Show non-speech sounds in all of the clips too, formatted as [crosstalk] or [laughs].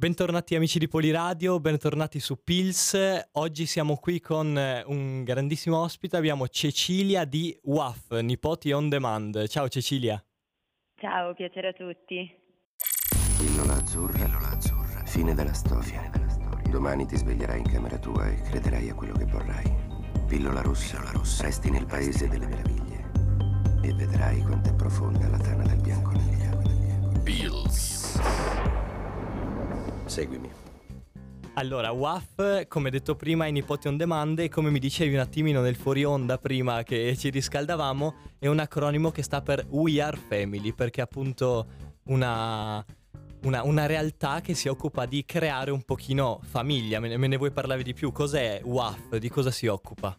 Bentornati amici di Poliradio, bentornati su Pils. Oggi siamo qui con eh, un grandissimo ospite, abbiamo Cecilia di WAF, Nipoti On Demand. Ciao Cecilia. Ciao, piacere a tutti. Pillola azzurra, pillola azzurra, fine della storia. Fine della storia. Domani ti sveglierai in camera tua e crederai a quello che vorrai. Pillola rossa, pillola rossa, resti nel paese delle meraviglie e vedrai quanto è profonda la tana del bianco negli occhi. Pills. Seguimi. Allora, WAF, come detto prima, è Nipoti On Demand e come mi dicevi un attimino nel fuori onda prima che ci riscaldavamo, è un acronimo che sta per We Are Family, perché è appunto una, una, una realtà che si occupa di creare un pochino famiglia. Me ne, me ne vuoi parlare di più? Cos'è WAF? Di cosa si occupa?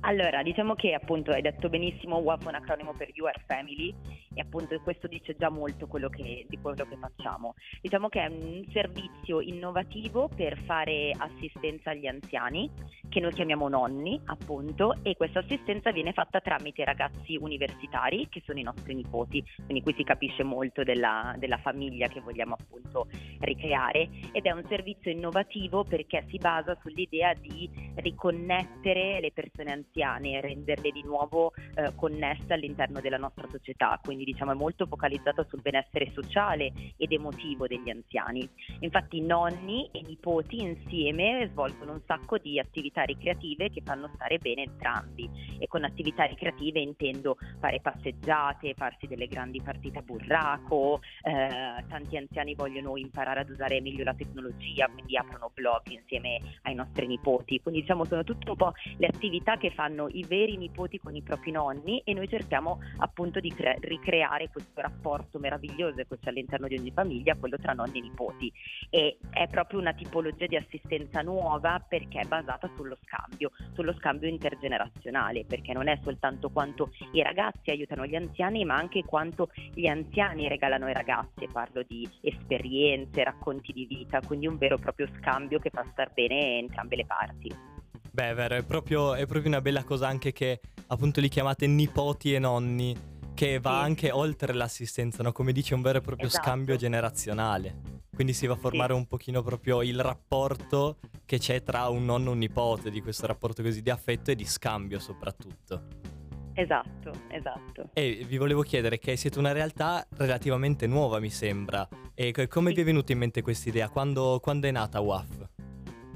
Allora, diciamo che appunto hai detto benissimo, WAF è un acronimo per You Are Family e appunto questo dice già molto quello che, di quello che facciamo. Diciamo che è un servizio innovativo per fare assistenza agli anziani, che noi chiamiamo nonni appunto, e questa assistenza viene fatta tramite ragazzi universitari, che sono i nostri nipoti, quindi qui si capisce molto della, della famiglia che vogliamo appunto ricreare. Ed è un servizio innovativo perché si basa sull'idea di riconnettere le persone anziane renderle di nuovo eh, connesse all'interno della nostra società, quindi diciamo è molto focalizzata sul benessere sociale ed emotivo degli anziani. Infatti nonni e nipoti insieme svolgono un sacco di attività ricreative che fanno stare bene entrambi e con attività ricreative intendo fare passeggiate, farsi delle grandi partite a burraco, eh, tanti anziani vogliono imparare ad usare meglio la tecnologia, quindi aprono blog insieme ai nostri nipoti, quindi diciamo sono tutte un po' le attività che fanno i veri nipoti con i propri nonni e noi cerchiamo appunto di cre- ricreare questo rapporto meraviglioso che c'è all'interno di ogni famiglia, quello tra nonni e nipoti. E è proprio una tipologia di assistenza nuova perché è basata sullo scambio, sullo scambio intergenerazionale, perché non è soltanto quanto i ragazzi aiutano gli anziani, ma anche quanto gli anziani regalano ai ragazzi. Parlo di esperienze, racconti di vita, quindi un vero e proprio scambio che fa star bene entrambe le parti. Beh, è vero, è proprio, è proprio una bella cosa anche che appunto li chiamate nipoti e nonni, che va sì. anche oltre l'assistenza, no? Come dice, un vero e proprio esatto. scambio generazionale. Quindi si va a formare sì. un pochino proprio il rapporto che c'è tra un nonno e un nipote, di questo rapporto così di affetto e di scambio soprattutto. Esatto, esatto. E vi volevo chiedere che siete una realtà relativamente nuova, mi sembra. E come sì. vi è venuta in mente questa idea? Quando, quando è nata WAF?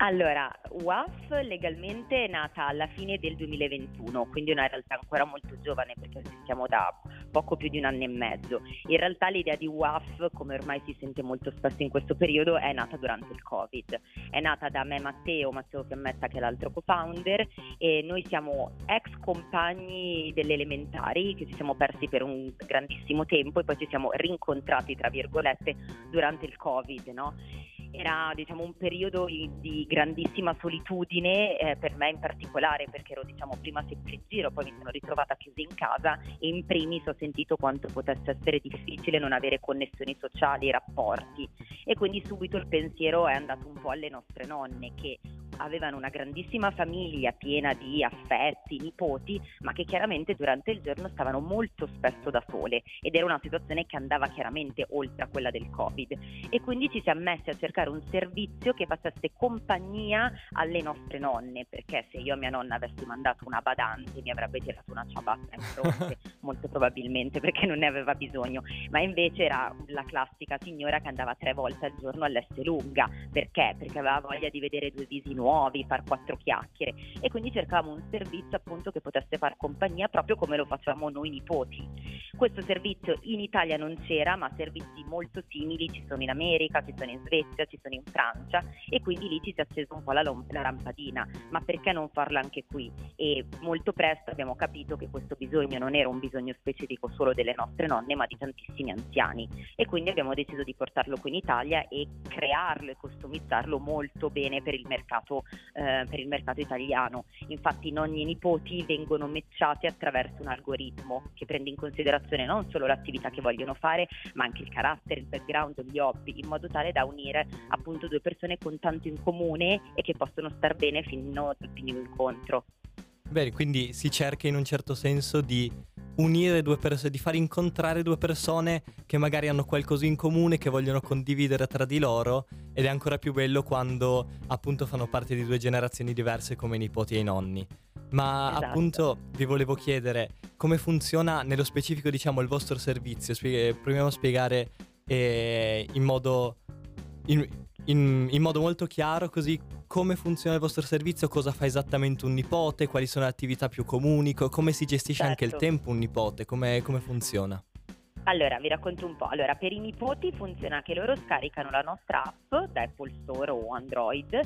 Allora, WAF legalmente è nata alla fine del 2021, quindi una realtà ancora molto giovane perché esistiamo da poco più di un anno e mezzo. In realtà l'idea di WAF, come ormai si sente molto spesso in questo periodo, è nata durante il Covid. È nata da me Matteo, Matteo Fiammetta che è l'altro co-founder e noi siamo ex compagni delle elementari che ci siamo persi per un grandissimo tempo e poi ci siamo rincontrati, tra virgolette, durante il Covid, no? Era diciamo, un periodo di grandissima solitudine eh, per me in particolare perché ero diciamo, prima sempre in giro, poi mi sono ritrovata chiusa in casa e in primis ho sentito quanto potesse essere difficile non avere connessioni sociali, rapporti. E quindi subito il pensiero è andato un po' alle nostre nonne che avevano una grandissima famiglia piena di affetti, nipoti, ma che chiaramente durante il giorno stavano molto spesso da sole ed era una situazione che andava chiaramente oltre a quella del Covid. E quindi ci siamo messi a cercare un servizio che facesse compagnia alle nostre nonne, perché se io a mia nonna avessi mandato una badante mi avrebbe tirato una ciabatta in fronte, [laughs] molto probabilmente perché non ne aveva bisogno, ma invece era la classica signora che andava tre volte al giorno all'Este Lunga, perché? Perché aveva voglia di vedere due visi nuovi far quattro chiacchiere e quindi cercavamo un servizio appunto che potesse far compagnia proprio come lo facciamo noi nipoti. Questo servizio in Italia non c'era, ma servizi molto simili ci sono in America, ci sono in Svezia, ci sono in Francia e quindi lì ci si è accesa un po' la, la lampadina, ma perché non farlo anche qui? E molto presto abbiamo capito che questo bisogno non era un bisogno specifico solo delle nostre nonne, ma di tantissimi anziani e quindi abbiamo deciso di portarlo qui in Italia e crearlo e customizzarlo molto bene per il mercato eh, per il mercato italiano. Infatti i nonni e i nipoti vengono matchati attraverso un algoritmo che prende in considerazione non solo l'attività che vogliono fare, ma anche il carattere, il background, gli hobby, in modo tale da unire appunto due persone con tanto in comune e che possono star bene fino al primo incontro. Bene, quindi si cerca in un certo senso di unire due persone, di far incontrare due persone che magari hanno qualcosa in comune, che vogliono condividere tra di loro ed è ancora più bello quando appunto fanno parte di due generazioni diverse come i nipoti e i nonni. Ma Esatto. appunto vi volevo chiedere come funziona nello specifico diciamo il vostro servizio, Spie- proviamo a spiegare eh, in modo in, in- in modo molto chiaro così come funziona il vostro servizio, cosa fa esattamente un nipote, quali sono le attività più comuni, co- come si gestisce anche il Certo. tempo un nipote, come, come funziona. Allora, vi racconto un po'. Allora, per i nipoti funziona che loro scaricano la nostra app da Apple Store o Android,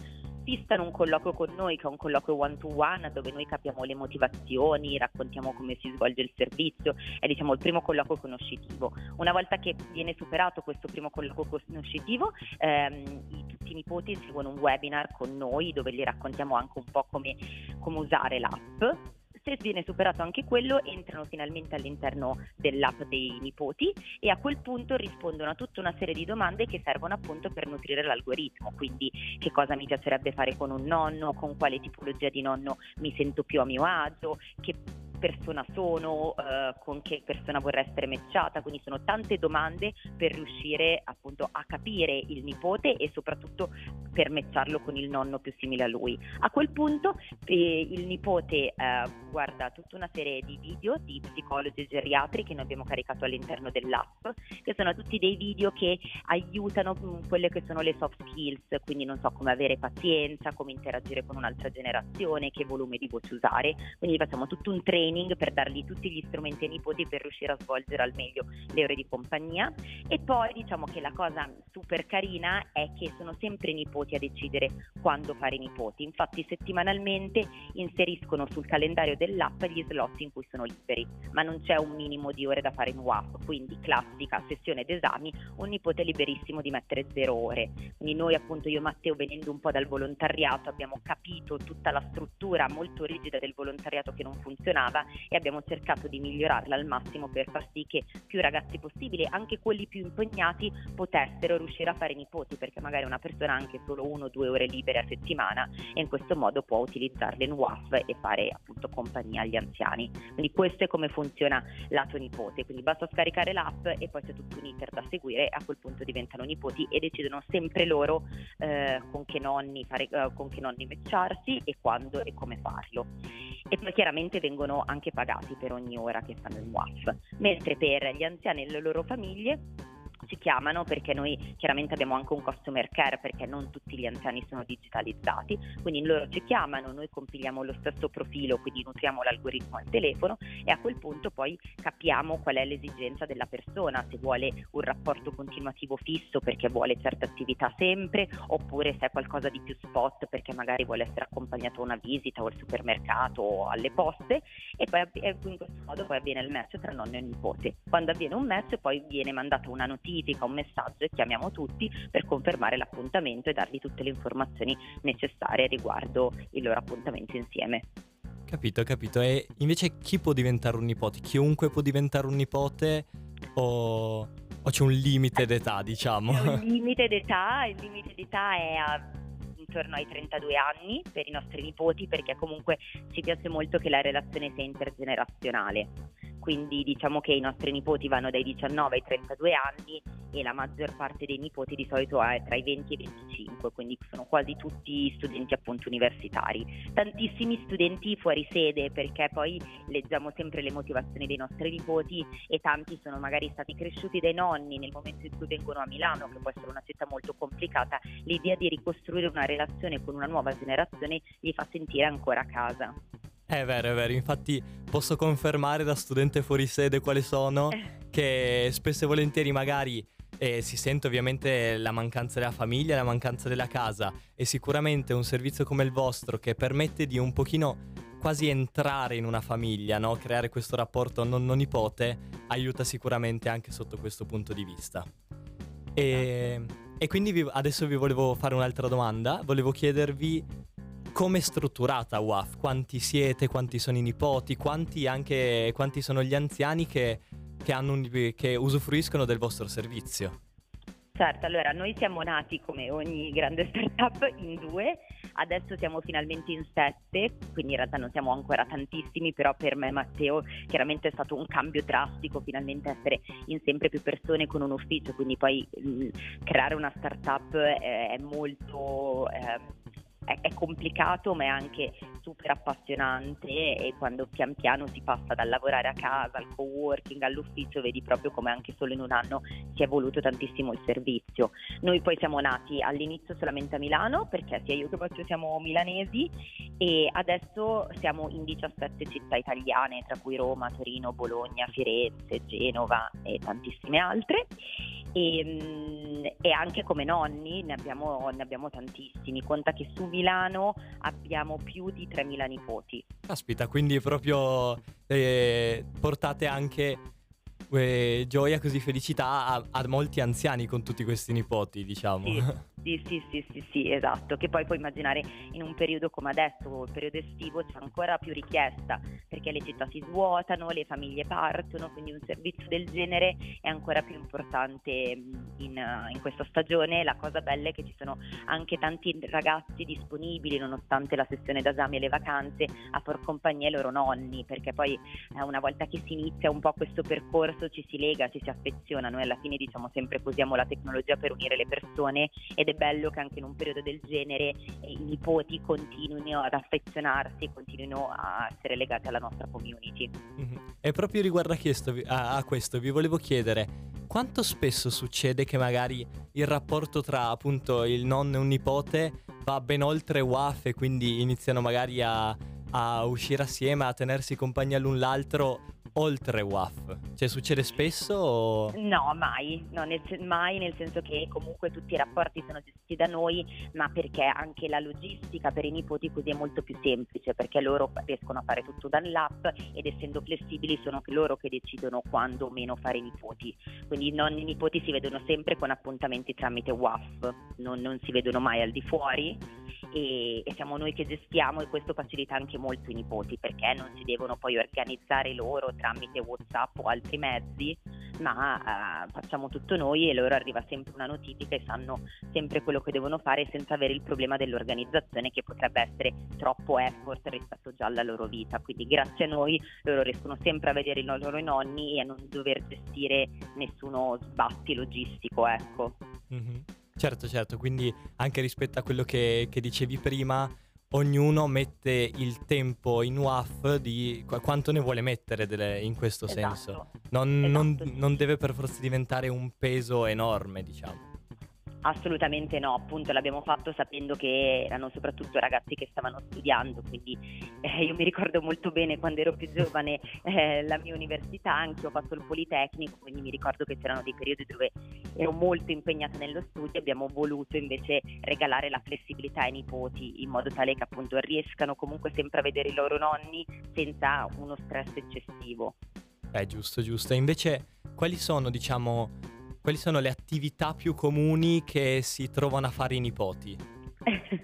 fissano un colloquio con noi, che è un colloquio one to one, dove noi capiamo le motivazioni, raccontiamo come si svolge il servizio, è diciamo il primo colloquio conoscitivo. Una volta che viene superato questo primo colloquio conoscitivo, ehm, i- tutti i nipoti seguono un webinar con noi dove gli raccontiamo anche un po' come, come usare l'app. Se viene superato anche quello, entrano finalmente all'interno dell'app dei nipoti e a quel punto rispondono a tutta una serie di domande che servono appunto per nutrire l'algoritmo, quindi che cosa mi piacerebbe fare con un nonno, con quale tipologia di nonno mi sento più a mio agio, che persona sono, eh, con che persona vorrei essere matchata, quindi sono tante domande per riuscire appunto a capire il nipote e soprattutto per matcharlo con il nonno più simile a lui. A quel punto eh, il nipote eh, guarda tutta una serie di video di psicologi e geriatri che noi abbiamo caricato all'interno dell'app, che sono tutti dei video che aiutano mh, quelle che sono le soft skills, quindi non so come avere pazienza, come interagire con un'altra generazione, che volume di voce usare, quindi facciamo tutto un training per dargli tutti gli strumenti ai nipoti per riuscire a svolgere al meglio le ore di compagnia. E poi diciamo che la cosa super carina è che sono sempre i nipoti a decidere quando fare i nipoti, infatti settimanalmente inseriscono sul calendario dell'app gli slot in cui sono liberi, ma non c'è un minimo di ore da fare in WAP, quindi classica sessione d'esami, un nipote liberissimo di mettere zero ore. Quindi noi appunto io e Matteo venendo un po' dal volontariato abbiamo capito tutta la struttura molto rigida del volontariato che non funzionava e abbiamo cercato di migliorarla al massimo per far sì che più ragazzi possibile, anche quelli più impegnati, potessero riuscire a fare nipoti, perché magari una persona ha anche solo uno o due ore libere a settimana e in questo modo può utilizzarle in WAF e fare appunto compagnia agli anziani. Quindi questo è come funziona lato nipote, quindi basta scaricare l'app e poi c'è tutto un iter da seguire a quel punto diventano nipoti e decidono sempre loro eh, con che nonni fare, eh, con che nonni matcharsi e quando e come farlo. E poi chiaramente vengono anche pagati per ogni ora che fanno il WAF, mentre per gli anziani e le loro famiglie ci chiamano perché noi chiaramente abbiamo anche un customer care perché non tutti gli anziani sono digitalizzati, quindi loro ci chiamano, noi compiliamo lo stesso profilo, quindi nutriamo l'algoritmo al telefono e a quel punto poi capiamo qual è l'esigenza della persona, se vuole un rapporto continuativo fisso perché vuole certe attività sempre, oppure se è qualcosa di più spot perché magari vuole essere accompagnato a una visita o al supermercato o alle poste e poi e in questo modo poi avviene il match tra nonno e nipote. Quando avviene un match poi viene mandata una notifica, un messaggio e chiamiamo tutti per confermare l'appuntamento e dargli tutte le informazioni necessarie riguardo il loro appuntamento insieme. Capito, capito. E invece chi può diventare un nipote? Chiunque può diventare un nipote o, o c'è un limite d'età, diciamo? C'è un [laughs] limite d'età, il limite d'età è a- intorno ai 32 anni per i nostri nipoti perché comunque ci piace molto che la relazione sia intergenerazionale. Quindi diciamo che i nostri nipoti vanno dai 19 ai 32 anni e la maggior parte dei nipoti di solito è tra i 20 e i 25, quindi sono quasi tutti studenti appunto universitari. Tantissimi studenti fuori sede perché poi leggiamo sempre le motivazioni dei nostri nipoti e tanti sono magari stati cresciuti dai nonni nel momento in cui vengono a Milano, che può essere una città molto complicata, l'idea di ricostruire una relazione con una nuova generazione li fa sentire ancora a casa. È vero, è vero. Infatti posso confermare da studente fuori sede quali sono, che spesso e volentieri magari eh, si sente ovviamente la mancanza della famiglia, la mancanza della casa e sicuramente un servizio come il vostro che permette di un pochino quasi entrare in una famiglia, no? creare questo rapporto nonno-nipote, aiuta sicuramente anche sotto questo punto di vista. E, e quindi vi- adesso vi volevo fare un'altra domanda, volevo chiedervi come è strutturata WAF, quanti siete, quanti sono i nipoti, quanti, anche, quanti sono gli anziani che, che un- che usufruiscono del vostro servizio. Certo, allora noi siamo nati come ogni grande startup in due, adesso siamo finalmente in sette, quindi in realtà non siamo ancora tantissimi, però per me Matteo chiaramente è stato un cambio drastico finalmente essere in sempre più persone con un ufficio, quindi poi mh, creare una startup è, è molto... Eh, è, è, complicato ma è anche super appassionante e quando pian piano si passa dal lavorare a casa al co-working all'ufficio vedi proprio come anche solo in un anno si è evoluto tantissimo il servizio. Noi poi siamo nati all'inizio solamente a Milano perché sia io che Boccio siamo milanesi e adesso siamo in 17 città italiane tra cui Roma, Torino, Bologna, Firenze, Genova e tantissime altre e, ehm, e, anche come nonni ne abbiamo, ne abbiamo, tantissimi. Conta che su Milano abbiamo più di 3.000 nipoti. Caspita, quindi proprio eh, portate anche eh, gioia, così felicità a, a, molti anziani con tutti questi nipoti, diciamo. Sì. [laughs] Sì, sì, sì, sì, sì, esatto, che poi puoi immaginare in un periodo come adesso, il periodo estivo, c'è ancora più richiesta perché le città si svuotano, le famiglie partono, quindi un servizio del genere è ancora più importante in, in questa stagione. La cosa bella è che ci sono anche tanti ragazzi disponibili, nonostante la sessione d'esame e le vacanze, a far compagnia ai loro nonni, perché poi eh, una volta che si inizia un po' questo percorso ci si lega, ci si affeziona, noi alla fine diciamo sempre che usiamo la tecnologia per unire le persone ed è bello che anche in un periodo del genere i nipoti continuino ad affezionarsi continuino a essere legati alla nostra community. Mm-hmm. E proprio riguardo a, chiesto, a, a questo vi volevo chiedere quanto spesso succede che magari il rapporto tra appunto il nonno e un nipote va ben oltre WAF e quindi iniziano magari a, a uscire assieme, a tenersi compagnia l'un l'altro oltre WAF? Cioè succede spesso? O... No, mai, no, nel, mai nel senso che comunque tutti i rapporti sono gestiti da noi, ma perché anche la logistica per i nipoti così è molto più semplice, perché loro riescono a fare tutto dall'app ed essendo flessibili sono loro che decidono quando o meno fare i nipoti. Quindi i nonni e i nipoti si vedono sempre con appuntamenti tramite WAF, non, non si vedono mai al di fuori e, e, siamo noi che gestiamo e questo facilita anche molto i nipoti perché non si devono poi organizzare loro tramite Whatsapp o altri mezzi, ma eh, facciamo tutto noi e loro arriva sempre una notifica e sanno sempre quello che devono fare senza avere il problema dell'organizzazione che potrebbe essere troppo effort rispetto già alla loro vita. Quindi grazie a noi loro riescono sempre a vedere i loro nonni e a non dover gestire nessuno sbatti logistico, ecco. Mm-hmm. Certo, certo, quindi anche rispetto a quello che, che dicevi prima, ognuno mette il tempo in WAF di qu- quanto ne vuole mettere delle, in questo esatto. senso. Non, esatto. Non, non deve per forza diventare un peso enorme, diciamo. Assolutamente no, appunto l'abbiamo fatto sapendo che erano soprattutto ragazzi che stavano studiando, quindi eh, io mi ricordo molto bene quando ero più giovane eh, la mia università, anche ho fatto il Politecnico, quindi mi ricordo che c'erano dei periodi dove ero molto impegnata nello studio, abbiamo voluto invece regalare la flessibilità ai nipoti in modo tale che appunto riescano comunque sempre a vedere i loro nonni senza uno stress eccessivo. Eh, giusto, giusto. E invece quali sono, diciamo, quali sono le attività più comuni che si trovano a fare i nipoti?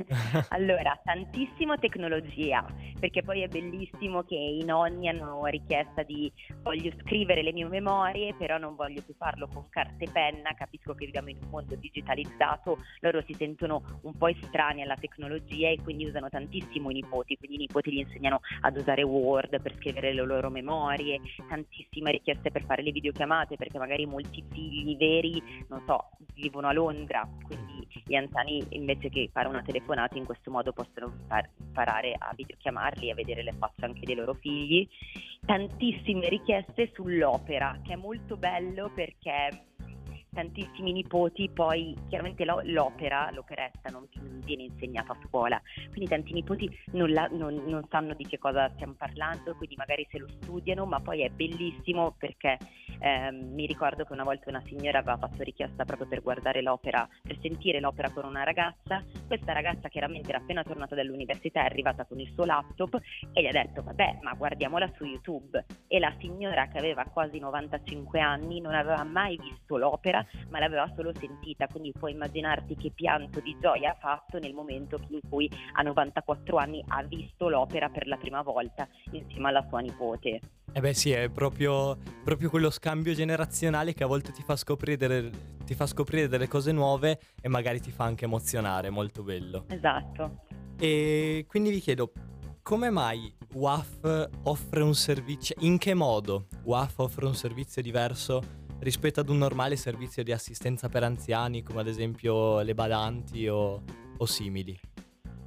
[laughs] allora, tantissimo tecnologia, perché poi è bellissimo che i nonni hanno richiesta di voglio scrivere le mie memorie, però non voglio più farlo con carta e penna, capisco che viviamo in un mondo digitalizzato, loro si sentono un po' estranei alla tecnologia e quindi usano tantissimo i nipoti, quindi i nipoti gli insegnano ad usare Word per scrivere le loro memorie, tantissime richieste per fare le videochiamate, perché magari molti figli veri, non so, vivono a Londra, quindi gli anziani invece che fare una telefonata in questo modo possono imparare a videochiamarli e a vedere le facce anche dei loro figli. Tantissime richieste sull'opera, che è molto bello perché tantissimi nipoti, poi chiaramente l'opera, l'operetta non viene insegnata a scuola, quindi tanti nipoti non, la, non, non, sanno di che cosa stiamo parlando, quindi magari se lo studiano, ma poi è bellissimo perché eh, mi ricordo che una volta una signora aveva fatto richiesta proprio per guardare l'opera, per sentire l'opera con una ragazza, questa ragazza chiaramente era appena tornata dall'università, è arrivata con il suo laptop e gli ha detto vabbè ma guardiamola su YouTube. E la signora che aveva quasi 95 anni non aveva mai visto l'opera ma l'aveva solo sentita, quindi puoi immaginarti che pianto di gioia ha fatto nel momento in cui a 94 anni ha visto l'opera per la prima volta insieme alla sua nipote. Eh beh sì, è proprio, proprio quello scambio generazionale che a volte ti fa, delle, ti fa, scoprire delle, cose nuove e magari ti fa anche emozionare, molto bello. Esatto. E quindi vi chiedo, come mai WAF offre un servizio, in che modo WAF offre un servizio diverso rispetto ad un normale servizio di assistenza per anziani come ad esempio le badanti o, o simili?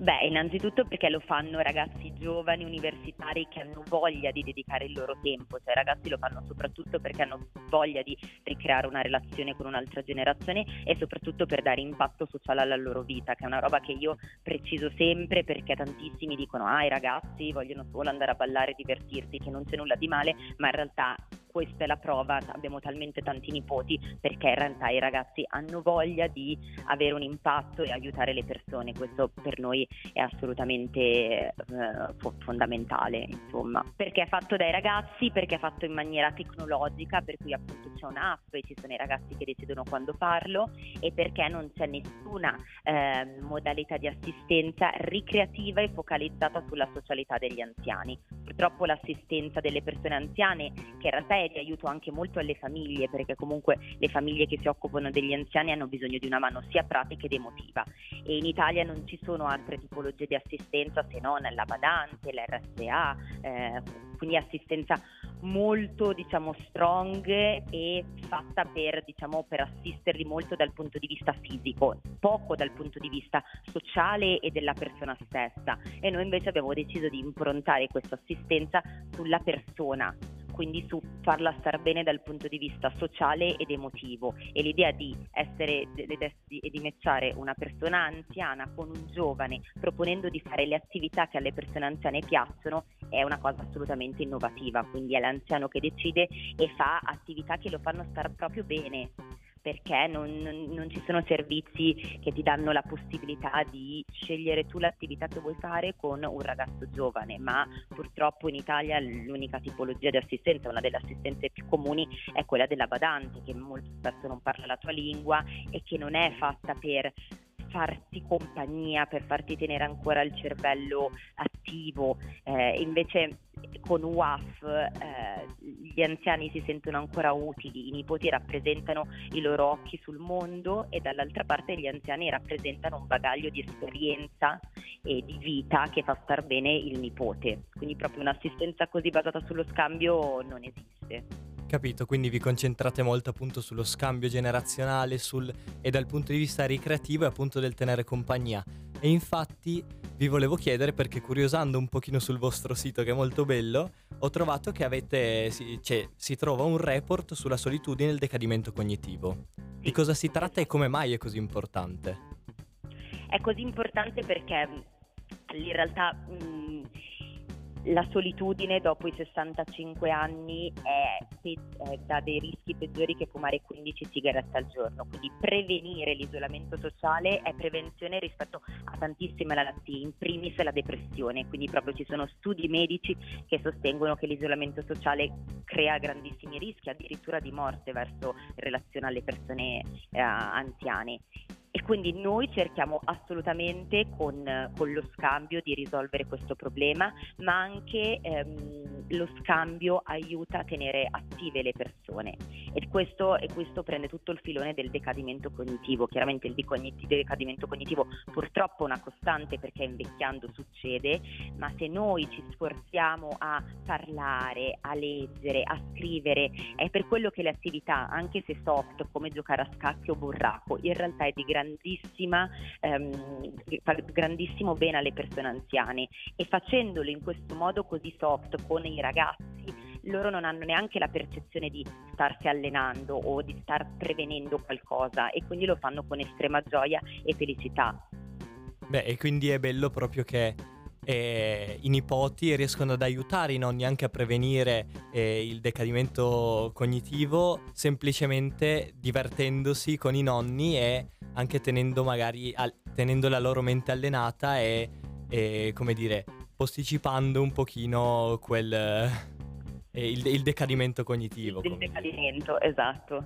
Beh, innanzitutto perché lo fanno ragazzi giovani, universitari che hanno voglia di dedicare il loro tempo, cioè i ragazzi lo fanno soprattutto perché hanno voglia di ricreare una relazione con un'altra generazione e soprattutto per dare impatto sociale alla loro vita, che è una roba che io preciso sempre perché tantissimi dicono ah i ragazzi vogliono solo andare a ballare e divertirsi, che non c'è nulla di male, ma in realtà questa è la prova, abbiamo talmente tanti nipoti perché in realtà i ragazzi hanno voglia di avere un impatto e aiutare le persone, questo per noi è assolutamente eh, fondamentale, insomma, perché è fatto dai ragazzi, perché è fatto in maniera tecnologica, per cui appunto c'è un'app e ci sono i ragazzi che decidono quando farlo e perché non c'è nessuna eh, modalità di assistenza ricreativa e focalizzata sulla socialità degli anziani. Purtroppo l'assistenza delle persone anziane, che in realtà è di aiuto anche molto alle famiglie, perché comunque le famiglie che si occupano degli anziani hanno bisogno di una mano sia pratica ed emotiva. E in Italia non ci sono altre tipologie di assistenza se non la badante, l'RSA, eh, quindi assistenza molto diciamo strong e fatta per, diciamo, per assisterli molto dal punto di vista fisico, poco dal punto di vista sociale e della persona stessa. E noi invece abbiamo deciso di improntare questa assistenza sulla persona quindi su farla star bene dal punto di vista sociale ed emotivo. E l'idea di essere e di matchare una persona anziana con un giovane proponendo di fare le attività che alle persone anziane piacciono è una cosa assolutamente innovativa, quindi è l'anziano che decide e fa attività che lo fanno star proprio bene perché non, non, ci sono servizi che ti danno la possibilità di scegliere tu l'attività che vuoi fare con un ragazzo giovane, ma purtroppo in Italia l'unica tipologia di assistenza, una delle assistenze più comuni è quella della badante che molto spesso non parla la tua lingua e che non è fatta per farti compagnia, per farti tenere ancora il cervello attivo. Eh, invece con WAF eh, gli anziani si sentono ancora utili, i nipoti rappresentano i loro occhi sul mondo e dall'altra parte gli anziani rappresentano un bagaglio di esperienza e di vita che fa star bene il nipote. Quindi proprio un'assistenza così basata sullo scambio non esiste. Capito, quindi vi concentrate molto appunto sullo scambio generazionale sul, e dal punto di vista ricreativo e appunto del tenere compagnia. E infatti vi volevo chiedere perché curiosando un pochino sul vostro sito che è molto bello, ho trovato che avete, si, cioè, si trova un report sulla solitudine e il decadimento cognitivo. Di cosa si tratta e come mai è così importante? È così importante perché in realtà mh, la solitudine dopo i 65 anni è, è, dà dei rischi peggiori che fumare 15 sigarette al giorno, quindi prevenire l'isolamento sociale è prevenzione rispetto a tantissime malattie, in primis la depressione, quindi proprio ci sono studi medici che sostengono che l'isolamento sociale crea grandissimi rischi, addirittura di morte verso in relazione alle persone eh, anziane quindi noi cerchiamo assolutamente con, con, lo scambio di risolvere questo problema, ma anche ehm, lo scambio aiuta a tenere attive le persone e questo, e questo, prende tutto il filone del decadimento cognitivo. Chiaramente il decadimento cognitivo purtroppo è una costante perché invecchiando succede, ma se noi ci sforziamo a parlare, a leggere, a scrivere, è per quello che le attività, anche se soft come giocare a scacchi o burraco, in realtà è di grandissima, ehm, grandissimo bene alle persone anziane e facendolo in questo modo così soft con i ragazzi loro non hanno neanche la percezione di starsi allenando o di star prevenendo qualcosa e quindi lo fanno con estrema gioia e felicità. Beh, e quindi è bello proprio che eh, i nipoti riescono ad aiutare i nonni anche a prevenire eh, il decadimento cognitivo semplicemente divertendosi con i nonni e anche tenendo magari al- tenendo la loro mente allenata e, e come dire posticipando un pochino quel eh, il, il, decadimento cognitivo. Il decadimento, dire. esatto.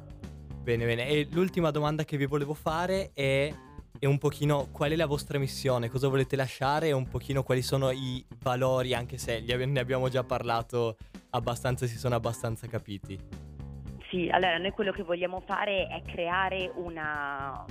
Bene, bene. E l'ultima domanda che vi volevo fare è e un pochino qual è la vostra missione, cosa volete lasciare e un pochino quali sono i valori, anche se ne abbiamo già parlato abbastanza, si sono abbastanza capiti. Sì, allora noi quello che vogliamo fare è creare una,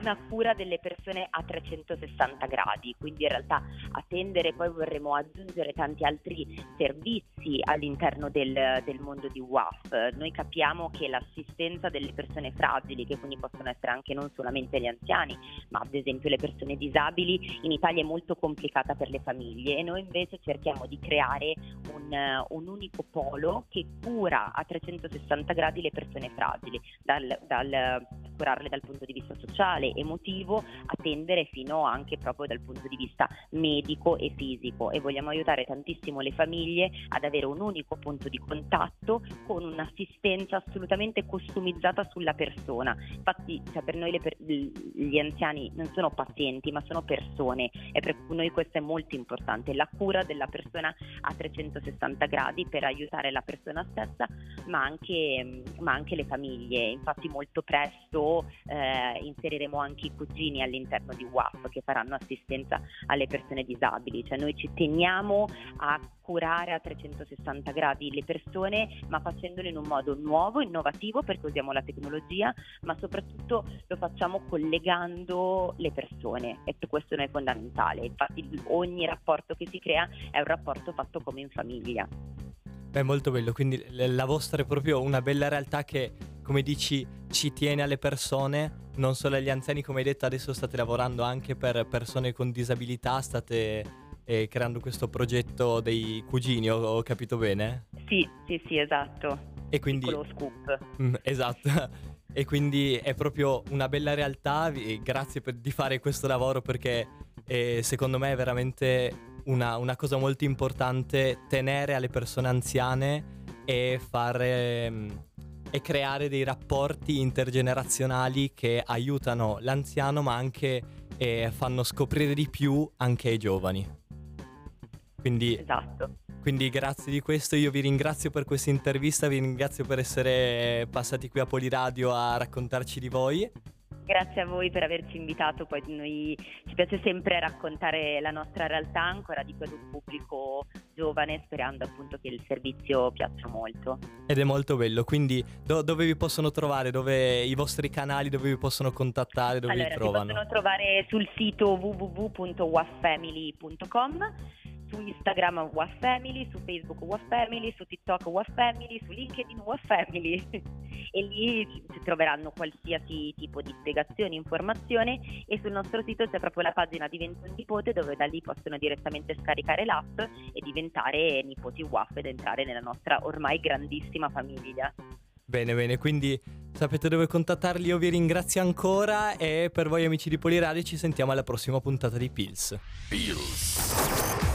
una cura delle persone a 360 gradi, quindi in realtà attendere poi vorremmo aggiungere tanti altri servizi all'interno del, del mondo di WAF. Noi capiamo che l'assistenza delle persone fragili, che quindi possono essere anche non solamente gli anziani, ma ad esempio le persone disabili, in Italia è molto complicata per le famiglie e noi invece cerchiamo di creare un, un unico polo che cura a 360 gradi le persone fragili, dal, dal curarle dal punto di vista sociale, emotivo attendere fino anche proprio dal punto di vista medico e fisico e vogliamo aiutare tantissimo le famiglie ad avere un unico punto di contatto con un'assistenza assolutamente customizzata sulla persona. Infatti cioè, per noi per, gli anziani non sono pazienti ma sono persone e per noi questo è molto importante, la cura della persona a 360 gradi per aiutare la persona stessa ma anche, ma anche le famiglie. Infatti molto presto eh, inseriremo anche i cugini all'interno di WAF che faranno assistenza alle persone disabili, cioè noi ci teniamo a curare a 360 gradi le persone, ma facendolo in un modo nuovo, innovativo, perché usiamo la tecnologia, ma soprattutto lo facciamo collegando le persone e questo è fondamentale. Infatti ogni rapporto che si crea è un rapporto fatto come in famiglia. È molto bello, quindi la vostra è proprio una bella realtà che, come dici, ci tiene alle persone, non solo agli anziani, come hai detto, adesso state lavorando anche per persone con disabilità, state eh, creando questo progetto dei cugini, ho, ho, capito bene? Sì, sì, sì, esatto. E quindi... Piccolo scoop. Mm, esatto. [laughs] E quindi è proprio una bella realtà, grazie per, di fare questo lavoro perché eh, secondo me è veramente una, una, cosa molto importante tenere alle persone anziane e fare mm, e creare dei rapporti intergenerazionali che aiutano l'anziano ma anche eh, fanno scoprire di più anche ai giovani. Quindi, esatto. Quindi grazie di questo, io vi ringrazio per questa intervista, vi ringrazio per essere passati qui a Poliradio a raccontarci di voi Grazie a voi per averci invitato, poi noi ci piace sempre raccontare la nostra realtà ancora di un pubblico giovane, sperando appunto che il servizio piaccia molto. Ed è molto bello, quindi do- dove vi possono trovare, dove i vostri canali, dove vi possono contattare, dove allora, vi trovano? Si possono trovare sul sito www.waffamily.com su Instagram Family, su Facebook Family, su TikTok Family, su LinkedIn Family [laughs] e lì ci troveranno qualsiasi tipo di spiegazione, informazione e sul nostro sito c'è proprio la pagina Divento un nipote dove da lì possono direttamente scaricare l'app e diventare nipoti WAF ed entrare nella nostra ormai grandissima famiglia. Bene, bene, quindi sapete dove contattarli, io vi ringrazio ancora e per voi amici di Poliradio ci sentiamo alla prossima puntata di Pills. Pills.